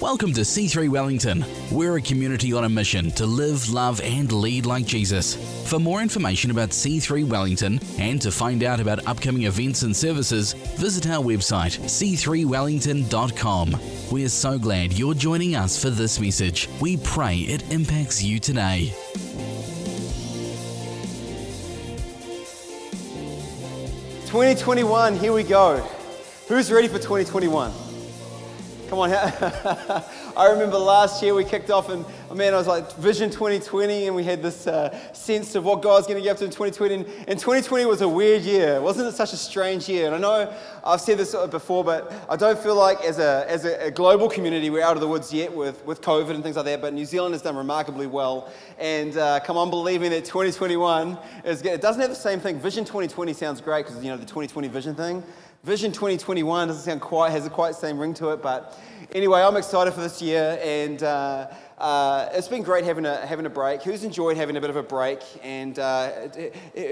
Welcome to C3 Wellington. We're a community on a mission to live, love, and lead like Jesus. For more information about C3 Wellington and to find out about upcoming events and services, visit our website c3wellington.com. We're so glad you're joining us for this message. We pray it impacts you today. Twenty twenty one, here we go. Who's ready for 2021? Come on. I remember last year we kicked off, and oh man, I was like Vision 2020, and we had this uh, sense of what God's going to get up to in 2020. And, and 2020 was a weird year. Wasn't it such a strange year? And I know I've said this before, but I don't feel like as a, as a, a global community we're out of the woods yet with, with COVID and things like that. But New Zealand has done remarkably well. And uh, come on, believing that 2021 is good. It doesn't have the same thing. Vision 2020 sounds great because, you know, the 2020 vision thing. Vision 2021 doesn't sound quite, has a quite same ring to it, but anyway, I'm excited for this year, and uh, uh, it's been great having a, having a break. Who's enjoyed having a bit of a break? And uh,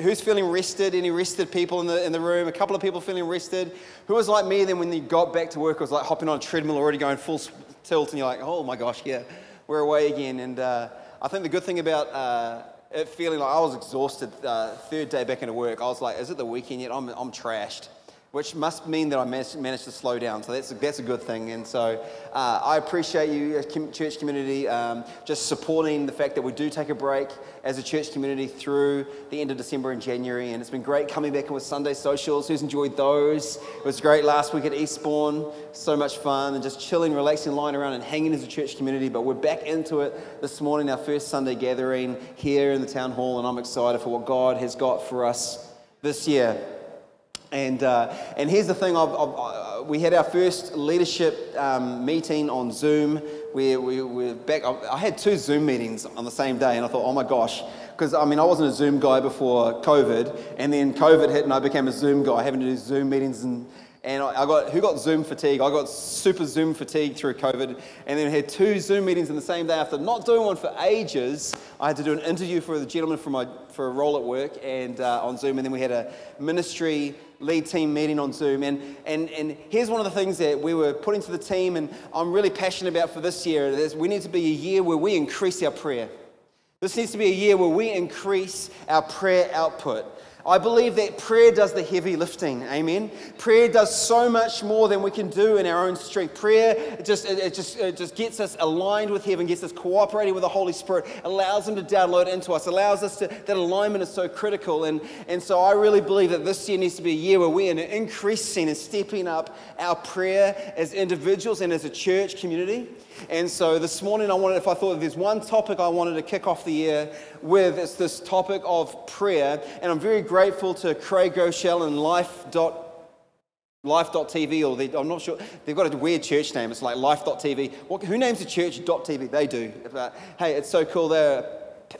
who's feeling rested? Any rested people in the, in the room? A couple of people feeling rested? Who was like me then when you got back to work, I was like hopping on a treadmill already going full tilt, and you're like, oh my gosh, yeah, we're away again. And uh, I think the good thing about uh, it feeling like I was exhausted uh, third day back into work, I was like, is it the weekend yet? I'm, I'm trashed which must mean that I managed, managed to slow down. So that's, that's a good thing. And so uh, I appreciate you, church community, um, just supporting the fact that we do take a break as a church community through the end of December and January. And it's been great coming back with Sunday socials. Who's enjoyed those? It was great last week at Eastbourne. So much fun and just chilling, relaxing, lying around and hanging as a church community. But we're back into it this morning, our first Sunday gathering here in the town hall. And I'm excited for what God has got for us this year. And, uh, and here's the thing I've, I've, uh, we had our first leadership um, meeting on Zoom. Where we were back. I had two Zoom meetings on the same day, and I thought, oh my gosh, because I mean, I wasn't a Zoom guy before COVID, and then COVID hit, and I became a Zoom guy, having to do Zoom meetings and and I got who got Zoom fatigue? I got super Zoom fatigue through COVID, and then had two Zoom meetings in the same day. After not doing one for ages, I had to do an interview for the gentleman for my for a role at work and uh, on Zoom, and then we had a ministry lead team meeting on Zoom. And, and, and here's one of the things that we were putting to the team, and I'm really passionate about for this year is we need to be a year where we increase our prayer. This needs to be a year where we increase our prayer output. I believe that prayer does the heavy lifting. Amen. Prayer does so much more than we can do in our own strength. Prayer it just it just it just gets us aligned with heaven, gets us cooperating with the Holy Spirit, allows Him to download into us, allows us to that alignment is so critical. And and so I really believe that this year needs to be a year where we're increasing and stepping up our prayer as individuals and as a church community. And so this morning, I wanted, if I thought there's one topic I wanted to kick off the year with, it's this topic of prayer. And I'm very grateful to Craig Groeschel and Life. Life.tv, or they, I'm not sure, they've got a weird church name. It's like Life.tv. What, who names a church .tv? They do. But, uh, hey, it's so cool. They're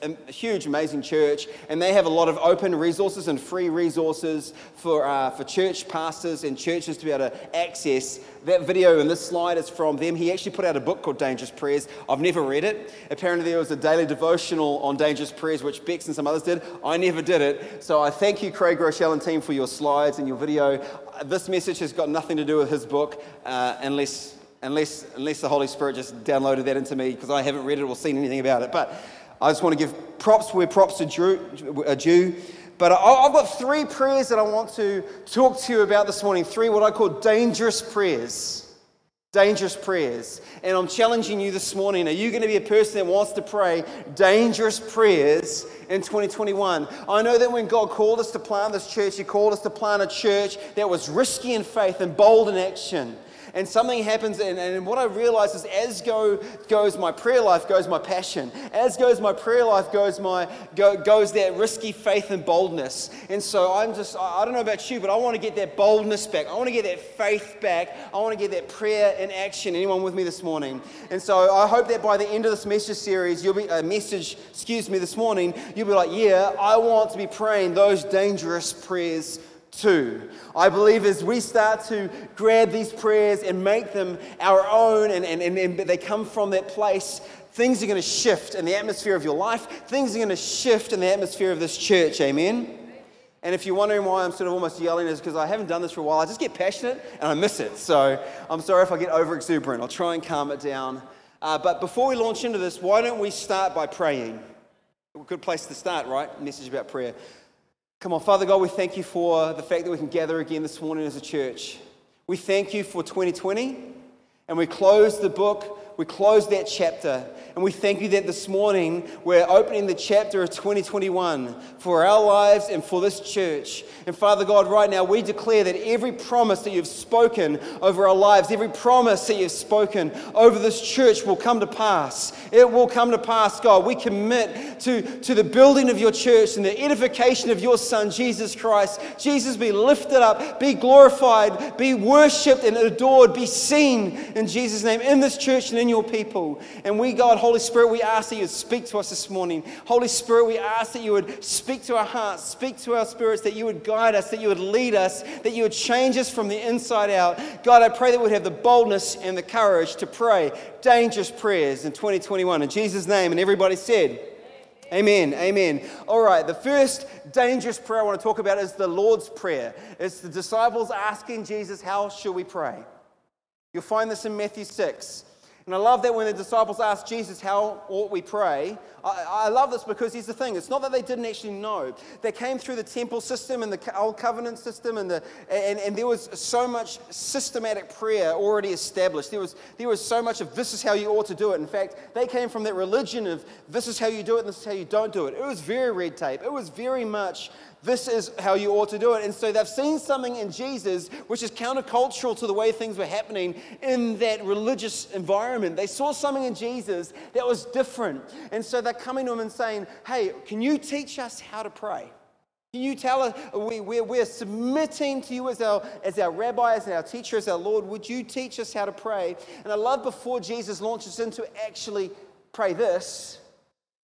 a huge, amazing church, and they have a lot of open resources and free resources for, uh, for church pastors and churches to be able to access. That video and this slide is from them. He actually put out a book called Dangerous Prayers. I've never read it. Apparently, there was a daily devotional on dangerous prayers, which Bex and some others did. I never did it. So I thank you, Craig Groeschel and team, for your slides and your video. This message has got nothing to do with his book, uh, unless unless unless the Holy Spirit just downloaded that into me because I haven't read it or seen anything about it. But I just want to give props where props are due. Uh, but I've got three prayers that I want to talk to you about this morning. Three what I call dangerous prayers. Dangerous prayers. And I'm challenging you this morning. Are you going to be a person that wants to pray dangerous prayers in 2021? I know that when God called us to plant this church, He called us to plant a church that was risky in faith and bold in action and something happens, and, and what I realize is as go, goes my prayer life, goes my passion. As goes my prayer life, goes my go, goes that risky faith and boldness. And so I'm just, I don't know about you, but I want to get that boldness back. I want to get that faith back. I want to get that prayer in action. Anyone with me this morning? And so I hope that by the end of this message series, you'll be a message, excuse me, this morning, you'll be like, yeah, I want to be praying those dangerous prayers too. I believe as we start to grab these prayers and make them our own, and, and, and, and they come from that place, things are going to shift in the atmosphere of your life. Things are going to shift in the atmosphere of this church. Amen. And if you're wondering why I'm sort of almost yelling, is because I haven't done this for a while. I just get passionate and I miss it. So I'm sorry if I get over exuberant. I'll try and calm it down. Uh, but before we launch into this, why don't we start by praying? Good place to start, right? Message about prayer. Come on, Father God, we thank you for the fact that we can gather again this morning as a church. We thank you for 2020, and we close the book we close that chapter. And we thank you that this morning we're opening the chapter of 2021 for our lives and for this church. And Father God, right now we declare that every promise that you've spoken over our lives, every promise that you've spoken over this church will come to pass. It will come to pass, God. We commit to, to the building of your church and the edification of your Son, Jesus Christ. Jesus, be lifted up, be glorified, be worshipped and adored, be seen in Jesus' name in this church and in your people. And we, God, Holy Spirit, we ask that you would speak to us this morning. Holy Spirit, we ask that you would speak to our hearts, speak to our spirits, that you would guide us, that you would lead us, that you would change us from the inside out. God, I pray that we'd have the boldness and the courage to pray dangerous prayers in 2021. In Jesus' name. And everybody said, Amen. Amen. All right, the first dangerous prayer I want to talk about is the Lord's Prayer. It's the disciples asking Jesus, How should we pray? You'll find this in Matthew 6. And I love that when the disciples asked Jesus, How ought we pray? I, I, love this because here's the thing it's not that they didn't actually know. They came through the temple system and the old covenant system, and, the, and, and there was so much systematic prayer already established. There was, there was so much of this is how you ought to do it. In fact, they came from that religion of this is how you do it and this is how you don't do it. It was very red tape, it was very much this is how you ought to do it. And so they've seen something in Jesus which is countercultural to the way things were happening in that religious environment. They saw something in Jesus that was different. And so they're coming to him and saying, Hey, can you teach us how to pray? Can you tell us, we, we're, we're submitting to you as our, as our rabbi, as our teacher, as our Lord. Would you teach us how to pray? And I love before Jesus launches into actually pray this,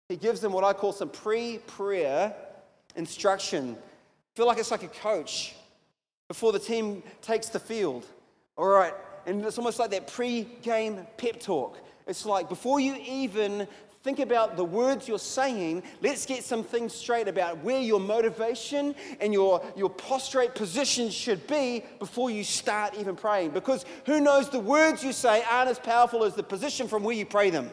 he gives them what I call some pre prayer instruction. I feel like it's like a coach before the team takes the field. All right, and it's almost like that pre game pep talk. It's like before you even think about the words you're saying, let's get some things straight about where your motivation and your, your prostrate position should be before you start even praying. Because who knows, the words you say aren't as powerful as the position from where you pray them.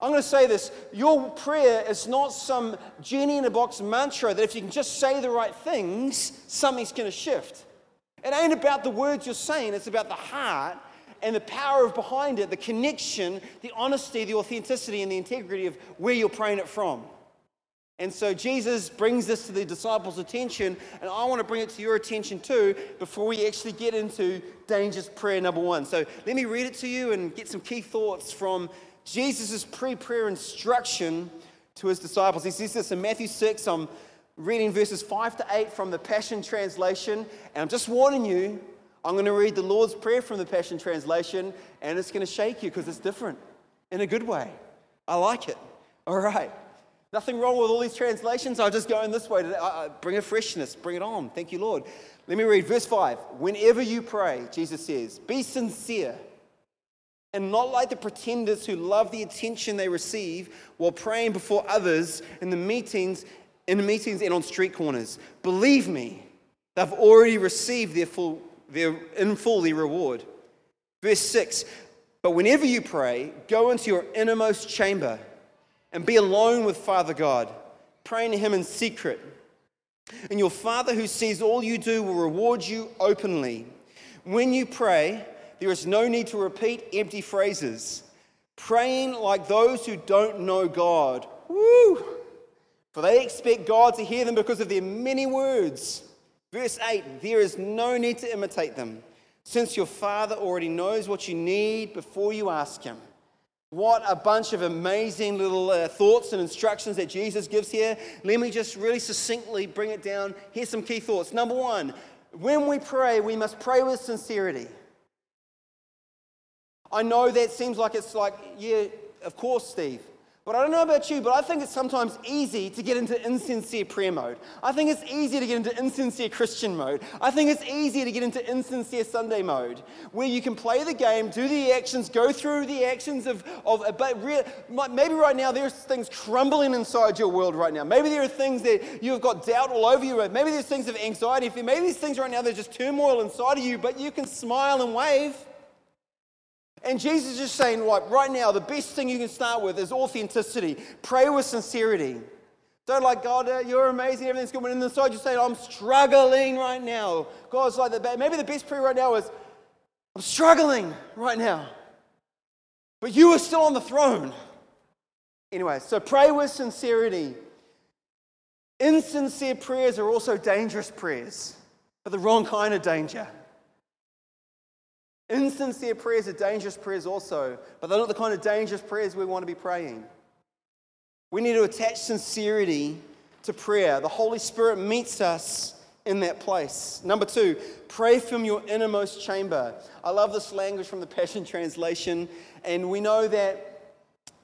I'm going to say this your prayer is not some genie in a box mantra that if you can just say the right things, something's going to shift. It ain't about the words you're saying, it's about the heart and the power of behind it, the connection, the honesty, the authenticity, and the integrity of where you're praying it from. And so Jesus brings this to the disciples' attention, and I want to bring it to your attention too before we actually get into dangerous prayer number one. So let me read it to you and get some key thoughts from Jesus' pre prayer instruction to his disciples. He says this in Matthew 6. I'm reading verses 5 to 8 from the Passion Translation. And I'm just warning you, I'm going to read the Lord's Prayer from the Passion Translation, and it's going to shake you because it's different in a good way. I like it. All right. Nothing wrong with all these translations. I'll just go in this way. To, uh, bring a freshness. Bring it on. Thank you, Lord. Let me read verse 5. Whenever you pray, Jesus says, be sincere and not like the pretenders who love the attention they receive while praying before others in the meetings in the meetings and on street corners believe me they've already received their full their in full their reward verse 6 but whenever you pray go into your innermost chamber and be alone with father god praying to him in secret and your father who sees all you do will reward you openly when you pray there is no need to repeat empty phrases. Praying like those who don't know God. Woo! For they expect God to hear them because of their many words. Verse 8 There is no need to imitate them, since your Father already knows what you need before you ask Him. What a bunch of amazing little uh, thoughts and instructions that Jesus gives here. Let me just really succinctly bring it down. Here's some key thoughts. Number one, when we pray, we must pray with sincerity. I know that seems like it's like, yeah, of course, Steve. But I don't know about you, but I think it's sometimes easy to get into insincere prayer mode. I think it's easy to get into insincere Christian mode. I think it's easy to get into insincere Sunday mode, where you can play the game, do the actions, go through the actions of, of but re- maybe right now there's things crumbling inside your world right now. Maybe there are things that you've got doubt all over you. Maybe there's things of anxiety. Maybe there's things right now that are just turmoil inside of you, but you can smile and wave. And Jesus is saying, like, right now, the best thing you can start with is authenticity. Pray with sincerity. Don't like, God, uh, you're amazing, everything's good. But inside, you say, I'm struggling right now. God's like, the, maybe the best prayer right now is, I'm struggling right now. But you are still on the throne. Anyway, so pray with sincerity. Insincere prayers are also dangerous prayers, but the wrong kind of danger. Insincere prayers are dangerous prayers also, but they're not the kind of dangerous prayers we want to be praying. We need to attach sincerity to prayer. The Holy Spirit meets us in that place. Number two, pray from your innermost chamber. I love this language from the Passion Translation, and we know that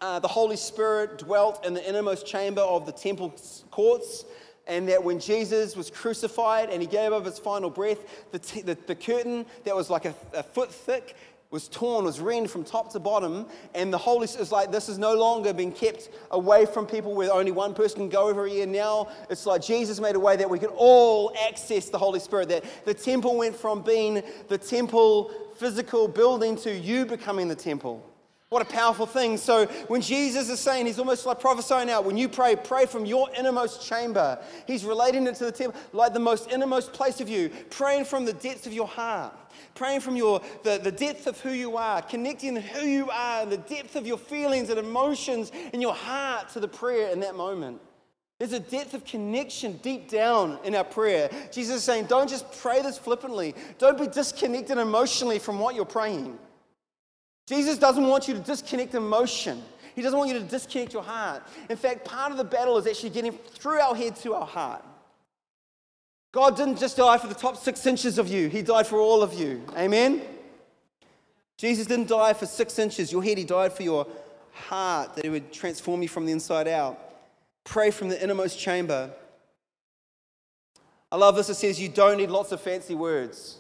uh, the Holy Spirit dwelt in the innermost chamber of the temple courts and that when Jesus was crucified and he gave up his final breath, the, t- the, the, curtain that was like a, a, foot thick was torn, was rent from top to bottom, and the Holy Spirit is like, this is no longer being kept away from people where only one person can go over here. Now it's like Jesus made a way that we could all access the Holy Spirit, that the temple went from being the temple physical building to you becoming the temple. What a powerful thing. So, when Jesus is saying, he's almost like prophesying out, when you pray, pray from your innermost chamber. He's relating it to the temple, like the most innermost place of you, praying from the depths of your heart, praying from your, the, the depth of who you are, connecting who you are, and the depth of your feelings and emotions in your heart to the prayer in that moment. There's a depth of connection deep down in our prayer. Jesus is saying, don't just pray this flippantly, don't be disconnected emotionally from what you're praying. Jesus doesn't want you to disconnect emotion. He doesn't want you to disconnect your heart. In fact, part of the battle is actually getting through our head to our heart. God didn't just die for the top six inches of you, He died for all of you. Amen? Jesus didn't die for six inches, your head, He died for your heart, that He would transform you from the inside out. Pray from the innermost chamber. I love this. It says you don't need lots of fancy words.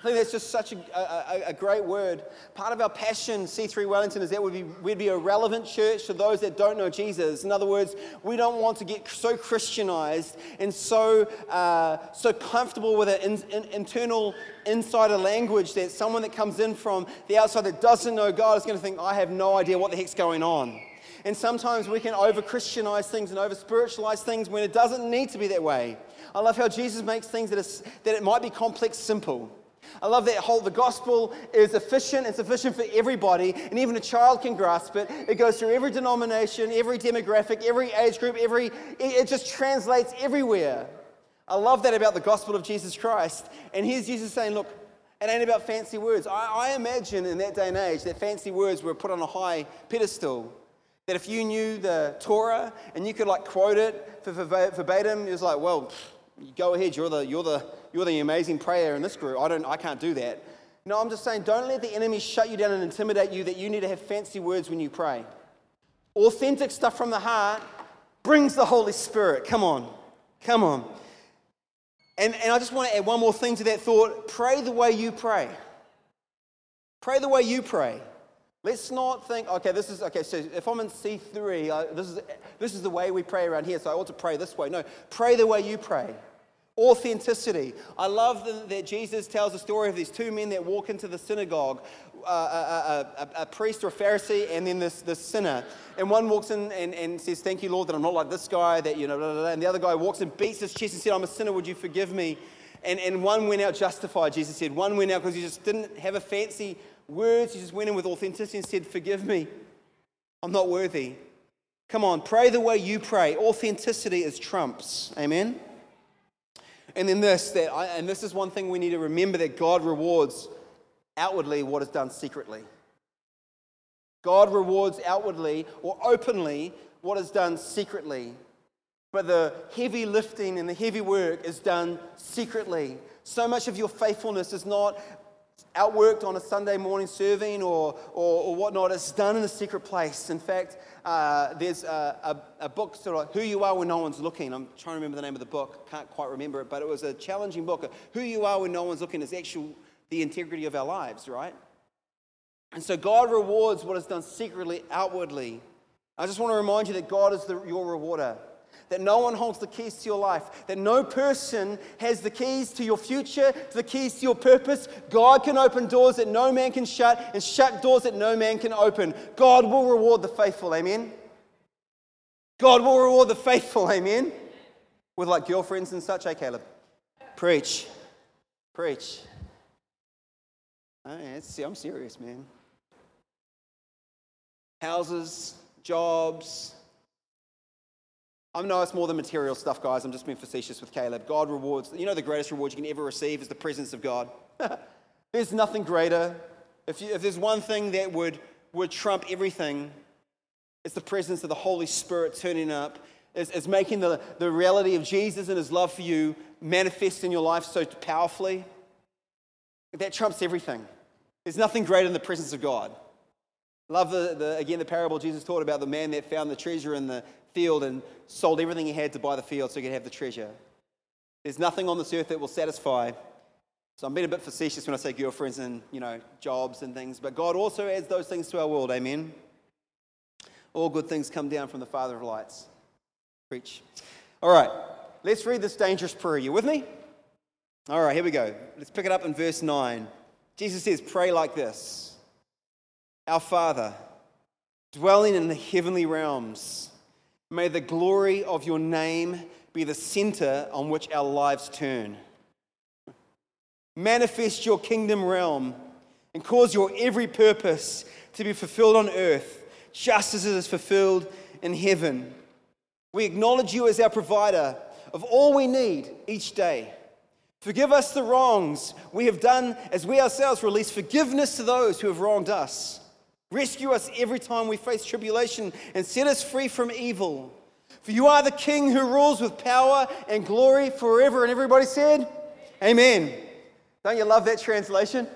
I think that's just such a, a, a, great word. Part of our passion, C3 Wellington, is that we'd be, we'd be a relevant church to those that don't know Jesus. In other words, we don't want to get so Christianized and so, uh, so comfortable with an in, in, internal insider language that someone that comes in from the outside that doesn't know God is going to think, I have no idea what the heck's going on. And sometimes we can over Christianize things and over spiritualize things when it doesn't need to be that way. I love how Jesus makes things that, is, that it might be complex simple. I love that whole the gospel is efficient and sufficient for everybody, and even a child can grasp it. It goes through every denomination, every demographic, every age group, every it just translates everywhere. I love that about the gospel of Jesus Christ. And here's Jesus saying, look, it ain't about fancy words. I, I imagine in that day and age that fancy words were put on a high pedestal. That if you knew the Torah and you could like quote it for, for verbatim, it was like, well, go ahead, you're the, you're the, you're the amazing prayer in this group. I, don't, I can't do that. No, I'm just saying, don't let the enemy shut you down and intimidate you that you need to have fancy words when you pray. Authentic stuff from the heart brings the Holy Spirit. Come on. Come on. And, and I just want to add one more thing to that thought. Pray the way you pray. Pray the way you pray. Let's not think, okay, this is, okay, so if I'm in C3, uh, this, is, this is the way we pray around here, so I ought to pray this way. No, pray the way you pray. Authenticity. I love that Jesus tells the story of these two men that walk into the synagogue uh, a, a, a, priest or a Pharisee, and then this, this sinner. And one walks in and, and says, Thank you, Lord, that I'm not like this guy, that, you know, blah, blah, blah. and the other guy walks and beats his chest and said, I'm a sinner, would you forgive me? And, and one went out justified, Jesus said. One went out because he just didn't have a fancy words. He just went in with authenticity and said, Forgive me. I'm not worthy. Come on, pray the way you pray. Authenticity is trumps. Amen? And then this, that I, and this is one thing we need to remember that God rewards outwardly what is done secretly. God rewards outwardly or openly what is done secretly. But the heavy lifting and the heavy work is done secretly. So much of your faithfulness is not outworked on a Sunday morning serving or, or, or whatnot. It's done in a secret place. In fact, uh, there's a, a, a, book, sort of Who You Are When No One's Looking. I'm trying to remember the name of the book. Can't quite remember it, but it was a challenging book. Who You Are When No One's Looking is actually the integrity of our lives, right? And so God rewards what is done secretly, outwardly. I just want to remind you that God is the, your rewarder that no one holds the keys to your life, that no person has the keys to your future, to the keys to your purpose. God can open doors that no man can shut and shut doors that no man can open. God will reward the faithful, amen? God will reward the faithful, amen? With like girlfriends and such, hey Caleb? Preach. Preach. Yeah, I'm serious, man. Houses, jobs, I know it's more than material stuff, guys. I'm just being facetious with Caleb. God rewards, you know, the greatest reward you can ever receive is the presence of God. there's nothing greater. If, you, if there's one thing that would, would trump everything, it's the presence of the Holy Spirit turning up. It's, it's making the, the reality of Jesus and his love for you manifest in your life so powerfully. That trumps everything. There's nothing greater than the presence of God. Love the, the, again the parable Jesus taught about the man that found the treasure in the field and sold everything he had to buy the field so he could have the treasure. There's nothing on this earth that will satisfy. So I'm being a bit facetious when I say girlfriends and you know jobs and things, but God also adds those things to our world. Amen. All good things come down from the Father of lights. Preach. All right, let's read this dangerous prayer. You with me? All right, here we go. Let's pick it up in verse 9. Jesus says, Pray like this Our Father, dwelling in the heavenly realms May the glory of your name be the center on which our lives turn. Manifest your kingdom realm and cause your every purpose to be fulfilled on earth, just as it is fulfilled in heaven. We acknowledge you as our provider of all we need each day. Forgive us the wrongs we have done as we ourselves release forgiveness to those who have wronged us. Rescue us every time we face tribulation and set us free from evil. For you are the King who rules with power and glory forever. And everybody said, Amen. Don't you love that translation?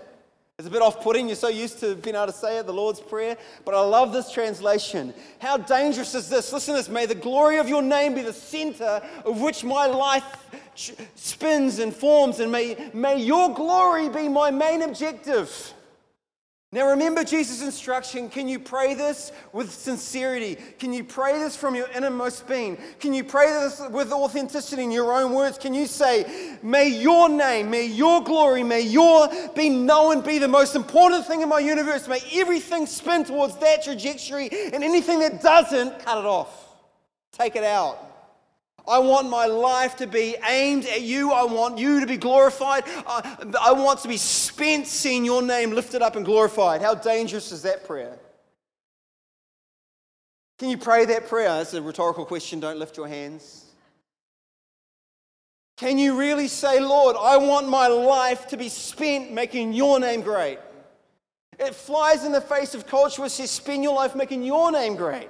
It's a bit off putting. You're so used to being able to say it, the Lord's Prayer. But I love this translation. How dangerous is this? Listen to this. May the glory of your name be the center of which my life spins and forms. And may, may your glory be my main objective. Now, remember Jesus' instruction. Can you pray this with sincerity? Can you pray this from your innermost being? Can you pray this with authenticity in your own words? Can you say, May your name, may your glory, may your be known be the most important thing in my universe? May everything spin towards that trajectory, and anything that doesn't, cut it off. Take it out. I want my life to be aimed at you. I want you to be glorified. I, I, want to be spent seeing your name lifted up and glorified. How dangerous is that prayer? Can you pray that prayer? That's a rhetorical question. Don't lift your hands. Can you really say, Lord, I want my life to be spent making your name great? It flies in the face of culture which says, spend your life making your name great.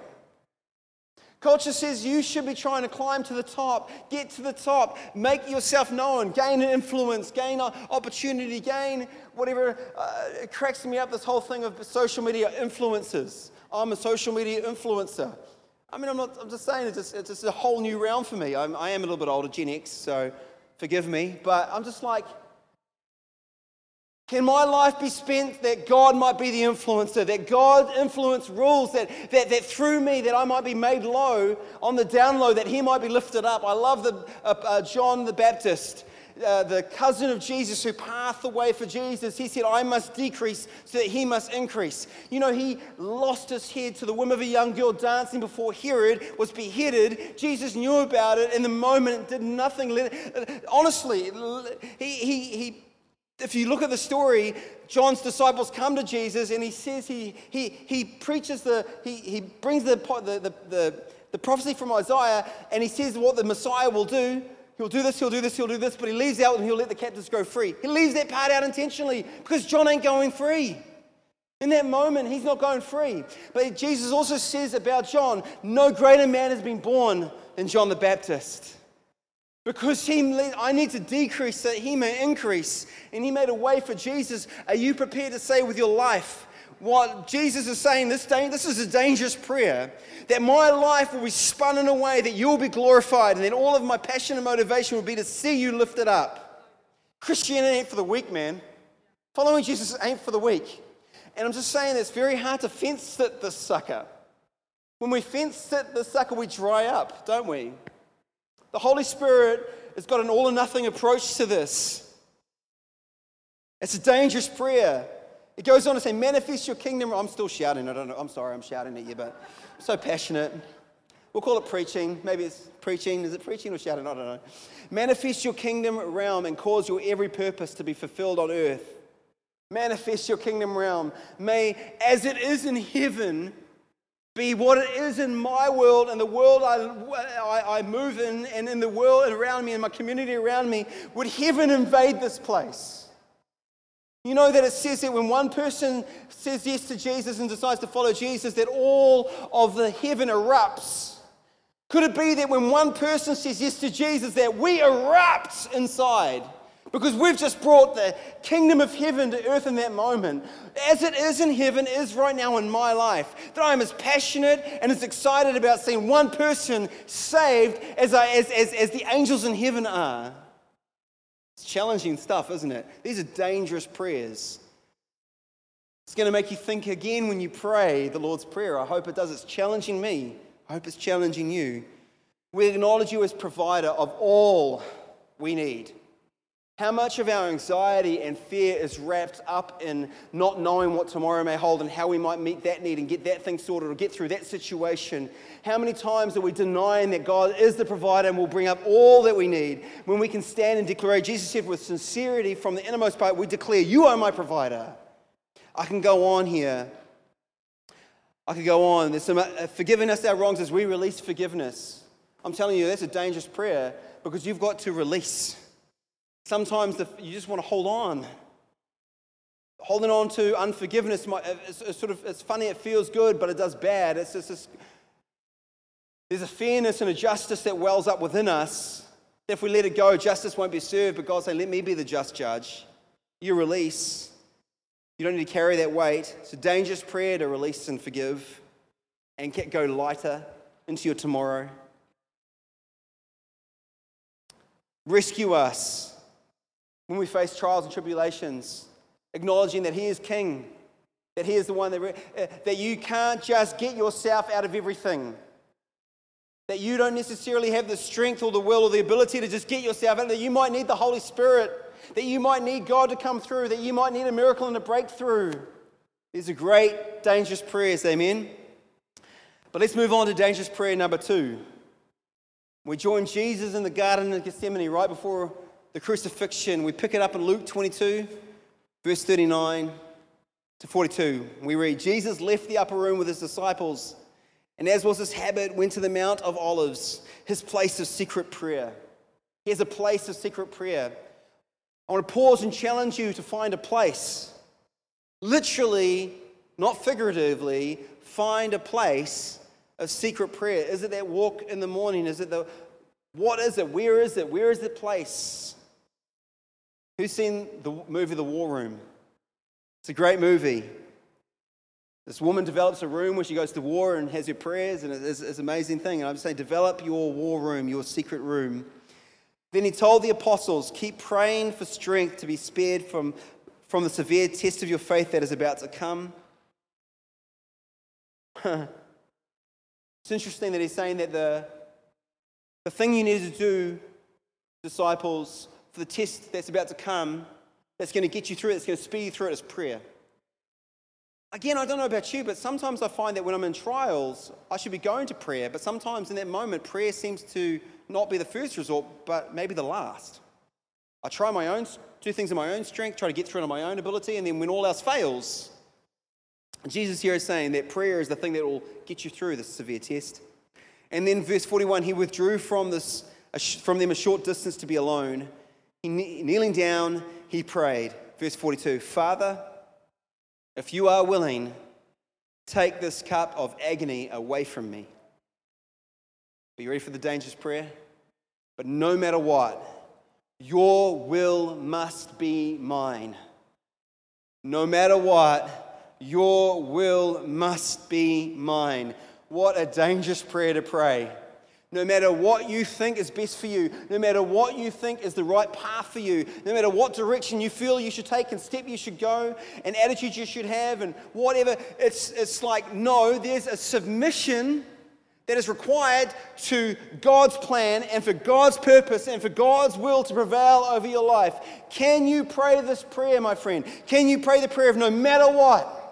Culture says you should be trying to climb to the top, get to the top, make yourself known, gain an influence, gain an opportunity, gain whatever. Uh, it cracks me up this whole thing of social media influencers. I'm a social media influencer. I mean, I'm, not, I'm just saying it's just, it's just a whole new realm for me. I'm, I am a little bit older, Gen X, so forgive me. But I'm just like, can my life be spent that God might be the influencer, that God influence rules, that, that, that through me that I might be made low on the down low, that he might be lifted up? I love the, uh, uh, John the Baptist, uh, the cousin of Jesus who passed the way for Jesus. He said, I must decrease so that he must increase. You know, he lost his head to the whim of a young girl dancing before Herod was beheaded. Jesus knew about it in the moment, and did nothing. Honestly, he, he, he if you look at the story, John's disciples come to Jesus and he says he, he, he preaches the, he, he brings the, the, the, the, the prophecy from Isaiah and he says what the Messiah will do. He'll do this, he'll do this, he'll do this, but he leaves out and he'll let the captives go free. He leaves that part out intentionally because John ain't going free. In that moment, he's not going free. But Jesus also says about John, no greater man has been born than John the Baptist. Because he, I need to decrease that he may increase. And he made a way for Jesus. Are you prepared to say with your life what Jesus is saying? This, this is a dangerous prayer. That my life will be spun in a way that you'll be glorified. And then all of my passion and motivation will be to see you lifted up. Christianity ain't for the weak, man. Following Jesus ain't for the weak. And I'm just saying it's very hard to fence sit this sucker. When we fence sit this sucker, we dry up, don't we? The Holy Spirit has got an all or nothing approach to this. It's a dangerous prayer. It goes on to say, manifest your kingdom. I'm still shouting. I don't know. I'm sorry, I'm shouting at you, but I'm so passionate. We'll call it preaching. Maybe it's preaching. Is it preaching or shouting? I don't know. Manifest your kingdom realm and cause your every purpose to be fulfilled on earth. Manifest your kingdom realm. May, as it is in heaven, be what it is in my world and the world I, I, I, move in and in the world around me and my community around me. Would heaven invade this place? You know that it says that when one person says yes to Jesus and decides to follow Jesus, that all of the heaven erupts. Could it be that when one person says yes to Jesus, that we erupt inside? Because we've just brought the kingdom of heaven to earth in that moment. As it is in heaven, is right now in my life. That I'm as passionate and as excited about seeing one person saved as, I, as, as, as the angels in heaven are. It's challenging stuff, isn't it? These are dangerous prayers. It's going to make you think again when you pray the Lord's Prayer. I hope it does. It's challenging me. I hope it's challenging you. We acknowledge you as provider of all we need. How much of our anxiety and fear is wrapped up in not knowing what tomorrow may hold and how we might meet that need and get that thing sorted or get through that situation? How many times are we denying that God is the provider and will bring up all that we need when we can stand and declare? Jesus said, with sincerity from the innermost part, we declare, You are my provider. I can go on here. I could go on. There's some uh, forgiving us our wrongs as we release forgiveness. I'm telling you, that's a dangerous prayer because you've got to release. Sometimes the, you just want to hold on. Holding on to unforgiveness, it's, sort of, it's funny, it feels good, but it does bad. It's just this, there's a fairness and a justice that wells up within us. If we let it go, justice won't be served, but God saying, let me be the just judge. You release. You don't need to carry that weight. It's a dangerous prayer to release and forgive and go lighter into your tomorrow. Rescue us when we face trials and tribulations, acknowledging that He is King, that He is the one that, uh, that you can't just get yourself out of everything. That you don't necessarily have the strength or the will or the ability to just get yourself out, that you might need the Holy Spirit, that you might need God to come through, that you might need a miracle and a breakthrough. These are great, dangerous prayers, amen? But let's move on to dangerous prayer number two. We join Jesus in the Garden of Gethsemane right before the crucifixion. We pick it up in Luke 22, verse 39 to 42. We read Jesus left the upper room with his disciples, and as was his habit, went to the Mount of Olives, his place of secret prayer. He has a place of secret prayer. I want to pause and challenge you to find a place. Literally, not figuratively, find a place of secret prayer. Is it that walk in the morning? Is it the what is it? Where is it? Where is the place? Who's seen the movie The War Room? It's a great movie. This woman develops a room where she goes to war and has her prayers, and it's, it's an amazing thing. And I'm saying, develop your war room, your secret room. Then he told the apostles, keep praying for strength to be spared from, from the severe test of your faith that is about to come. it's interesting that he's saying that the, the thing you need to do, disciples, for the test that's about to come, that's going to get you through it, that's going to speed you through it, is prayer. Again, I don't know about you, but sometimes I find that when I'm in trials, I should be going to prayer, but sometimes in that moment, prayer seems to not be the first resort, but maybe the last. I try my own, do things in my own strength, try to get through it on my own ability, and then when all else fails, Jesus here is saying that prayer is the thing that will get you through this severe test. And then verse 41, he withdrew from, this, from them a short distance to be alone. He, kneeling down, he prayed. Verse 42 Father, if you are willing, take this cup of agony away from me. Are you ready for the dangerous prayer? But no matter what, your will must be mine. No matter what, your will must be mine. What a dangerous prayer to pray. No matter what you think is best for you, no matter what you think is the right path for you, no matter what direction you feel you should take and step you should go, and attitude you should have, and whatever, it's, it's like, no, there's a submission that is required to God's plan and for God's purpose and for God's will to prevail over your life. Can you pray this prayer, my friend? Can you pray the prayer of no matter what?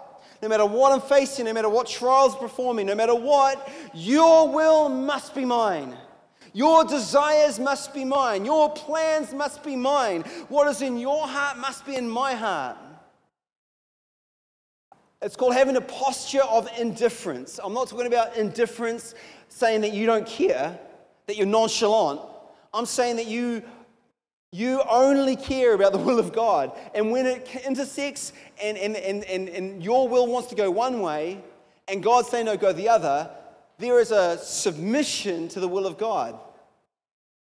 No matter what I'm facing, no matter what trials before me, no matter what, your will must be mine. Your desires must be mine. Your plans must be mine. What is in your heart must be in my heart. It's called having a posture of indifference. I'm not talking about indifference saying that you don't care, that you're nonchalant. I'm saying that you you only care about the will of God. And when it intersects and, and, and, and, and your will wants to go one way and God's saying no, go the other, there is a submission to the will of God.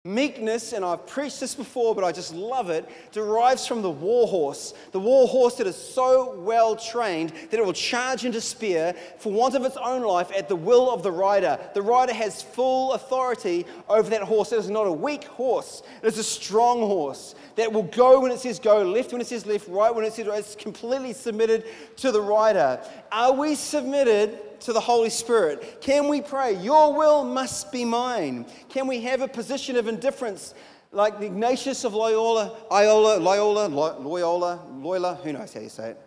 Meekness, and I've preached this before, but I just love it, derives from the war horse. The war horse that is so well trained that it will charge into spear for want of its own life at the will of the rider. The rider has full authority over that horse. It is not a weak horse, it is a strong horse that will go when it says go, left when it says left, right when it says right. It's completely submitted to the rider. Are we submitted to the Holy Spirit? Can we pray, Your will must be mine? Can we have a position of indifference like Ignatius of Loyola, Iola, Loyola, Loyola, Loyola, who knows how you say it?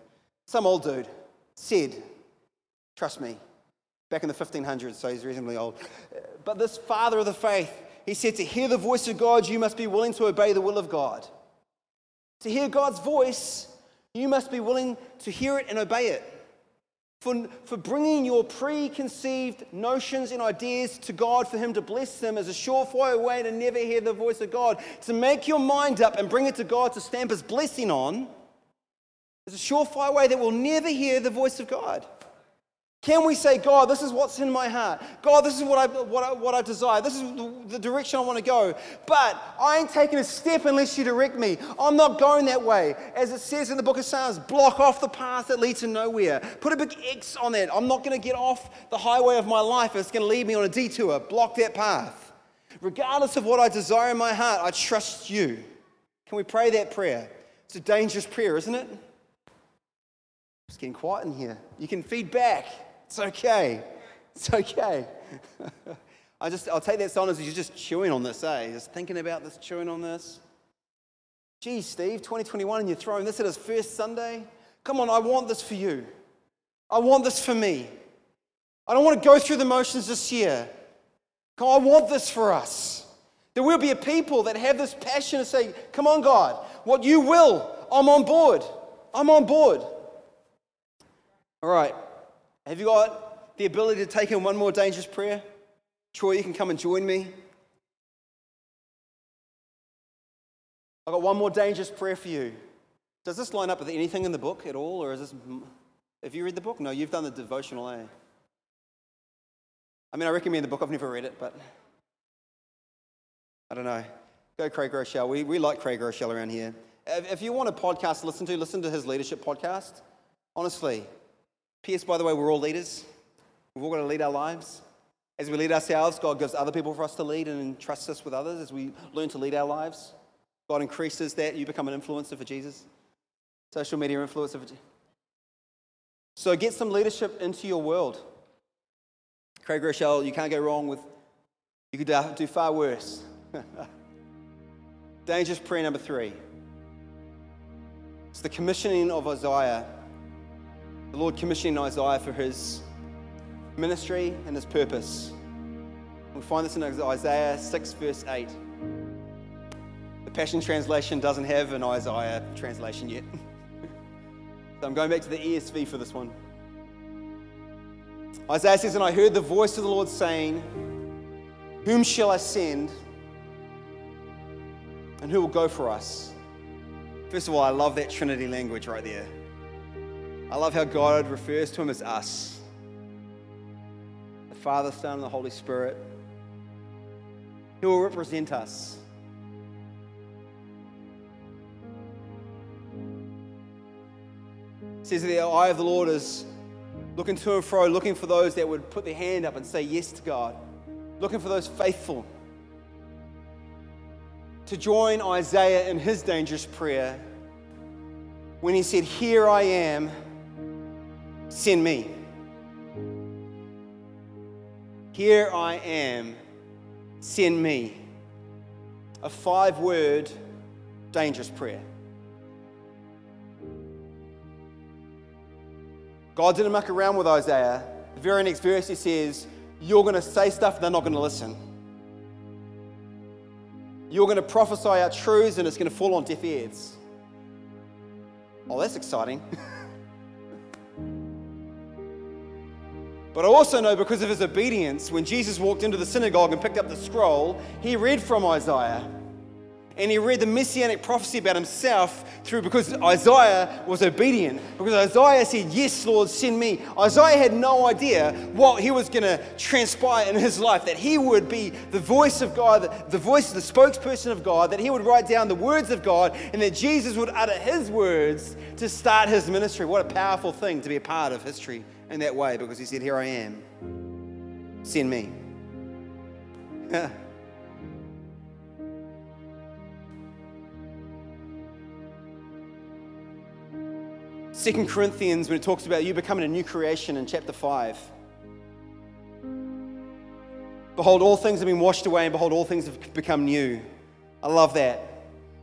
Some old dude said, Trust me, back in the 1500s, so he's reasonably old. But this father of the faith, he said, To hear the voice of God, you must be willing to obey the will of God. To hear God's voice, you must be willing to hear it and obey it for, for bringing your preconceived notions and ideas to God for Him to bless them is a surefire way to never hear the voice of God. To make your mind up and bring it to God to stamp His blessing on is a surefire way that will never hear the voice of God. Can we say, God, this is what's in my heart? God, this is what I, what I, what I desire. This is the, direction I want to go. But I ain't taking a step unless you direct me. I'm not going that way. As it says in the book of Psalms, block off the path that leads to nowhere. Put a big X on that. I'm not going to get off the highway of my life. It's going to lead me on a detour. Block that path. Regardless of what I desire in my heart, I trust you. Can we pray that prayer? It's a dangerous prayer, isn't it? It's getting quiet in here. You can feed back. It's okay. It's okay. I just, I'll take that silence as you're just chewing on this, eh? Just thinking about this, chewing on this. Gee, Steve, 2021, and you're throwing this at his first Sunday? Come on, I want this for you. I want this for me. I don't want to go through the motions this year. Come on, I want this for us. There will be a people that have this passion to say, Come on, God, what you will, I'm on board. I'm on board. All right. Have you got the ability to take in one more dangerous prayer? Troy, you can come and join me. I've got one more dangerous prayer for you. Does this line up with anything in the book at all, or is this. Have you read the book? No, you've done the devotional, eh? I mean, I recommend the book. I've never read it, but I don't know. Go Craig Groeschel. We, we like Craig Groeschel around here. If, if you want a podcast to listen to, listen to his leadership podcast. Honestly, P.S. By the way, we're all leaders. We've all got to lead our lives. As we lead ourselves, God gives other people for us to lead and entrusts us with others as we learn to lead our lives. God increases that. You become an influencer for Jesus, social media influencer for Jesus. So get some leadership into your world. Craig Groeschel, you can't go wrong with, you could do far worse. Dangerous prayer number three. It's the commissioning of Isaiah the Lord commissioning Isaiah for his ministry and his purpose. We find this in Isaiah 6, verse 8. The Passion Translation doesn't have an Isaiah translation yet. so I'm going back to the ESV for this one. Isaiah says, And I heard the voice of the Lord saying, Whom shall I send? And who will go for us? First of all, I love that Trinity language right there. I love how God refers to him as us the Father, Son, and the Holy Spirit. who will represent us. It says that the eye of the Lord is looking to and fro, looking for those that would put their hand up and say yes to God, looking for those faithful. To join Isaiah in his dangerous prayer when he said, Here I am, send me. Here I am, send me. A five word, dangerous prayer. God didn't muck around with Isaiah. The very next verse he says, You're going to say stuff, and they're not going to listen. You're going to prophesy out truths and it's going to fall on deaf ears. Oh, that's exciting. but I also know because of his obedience, when Jesus walked into the synagogue and picked up the scroll, he read from Isaiah and he read the messianic prophecy about himself through because Isaiah was obedient. Because Isaiah said, Yes, Lord, send me. Isaiah had no idea what he was going to transpire in his life, that he would be the voice of God, the voice, the spokesperson of God, that he would write down the words of God, and that Jesus would utter his words to start his ministry. What a powerful thing to be a part of history in that way, because he said, Here I am, send me. Second Corinthians, when it talks about you becoming a new creation in chapter 5. Behold, all things have been washed away, and behold, all things have become new. I love that.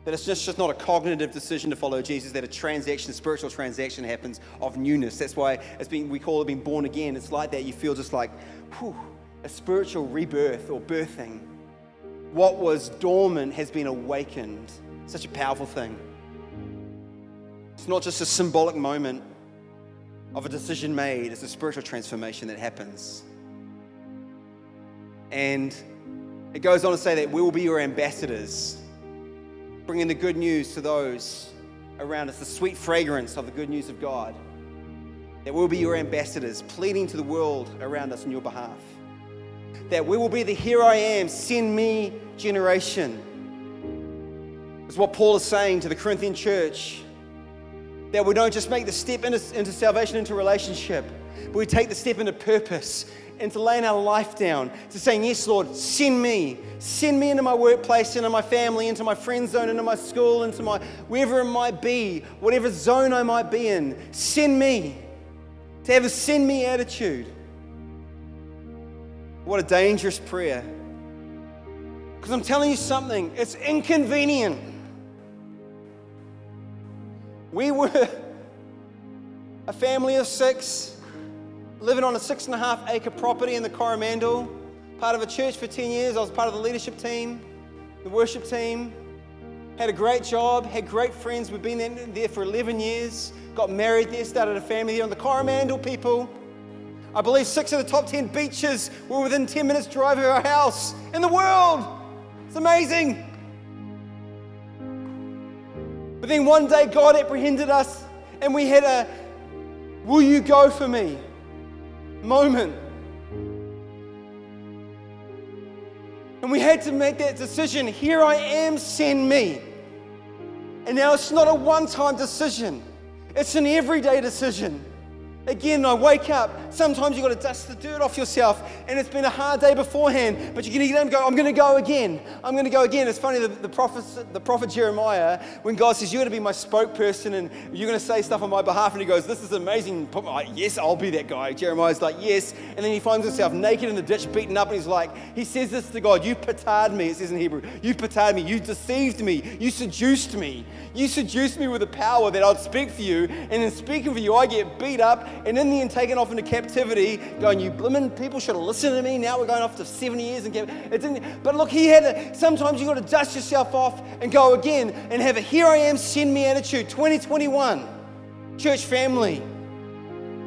That it's just, just not a cognitive decision to follow Jesus, that a transaction, spiritual transaction happens of newness. That's why it's being, we call it being born again. It's like that. You feel just like, whew, a spiritual rebirth or birthing. What was dormant has been awakened. Such a powerful thing. It's not just a symbolic moment of a decision made, it's a spiritual transformation that happens. And it goes on to say that we will be your ambassadors, bringing the good news to those around us, the sweet fragrance of the good news of God. That we'll be your ambassadors, pleading to the world around us on your behalf. That we will be the here I am, send me generation. Is what Paul is saying to the Corinthian church that we don't just make the step into, into salvation, into relationship, but we take the step into purpose, into laying our life down, to saying, Yes, Lord, send me. Send me into my workplace, into my family, into my friend zone, into my school, into my wherever it might be, whatever zone I might be in. Send me. To have a send me attitude. What a dangerous prayer. Because I'm telling you something, it's inconvenient. We were a family of six living on a six and a half acre property in the Coromandel, part of a church for 10 years. I was part of the leadership team, the worship team. Had a great job, had great friends. We've been there for 11 years, got married there, started a family there on the Coromandel people. I believe six of the top 10 beaches were within 10 minutes' drive of our house in the world. It's amazing. But then one day God apprehended us and we had a will you go for me moment. And we had to make that decision. Here I am, send me. And now it's not a one time decision, it's an everyday decision. Again, I wake up. Sometimes you've got to dust the dirt off yourself, and it's been a hard day beforehand, but you're going to get up and go, I'm going to go again. I'm going to go again. It's funny, the, the, prophet, the prophet Jeremiah, when God says, You're going to be my spokesperson and you're going to say stuff on my behalf, and he goes, This is amazing. Yes, I'll be that guy. Jeremiah's like, Yes. And then he finds himself naked in the ditch, beaten up, and he's like, He says this to God, You petard me, it says in Hebrew. You petard me. You deceived me. You seduced me. You seduced me with the power that I'd speak for you, and in speaking for you, I get beat up and in the end taken off into captivity, going, You blimmin' people should have listened to me. Now we're going off to 70 years and it didn't. But look, he had a, sometimes you've got to dust yourself off and go again and have a here I am, send me attitude. 2021, church family.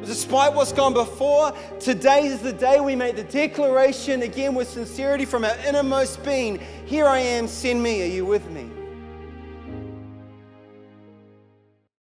Despite what's gone before, today is the day we make the declaration again with sincerity from our innermost being Here I am, send me. Are you with me?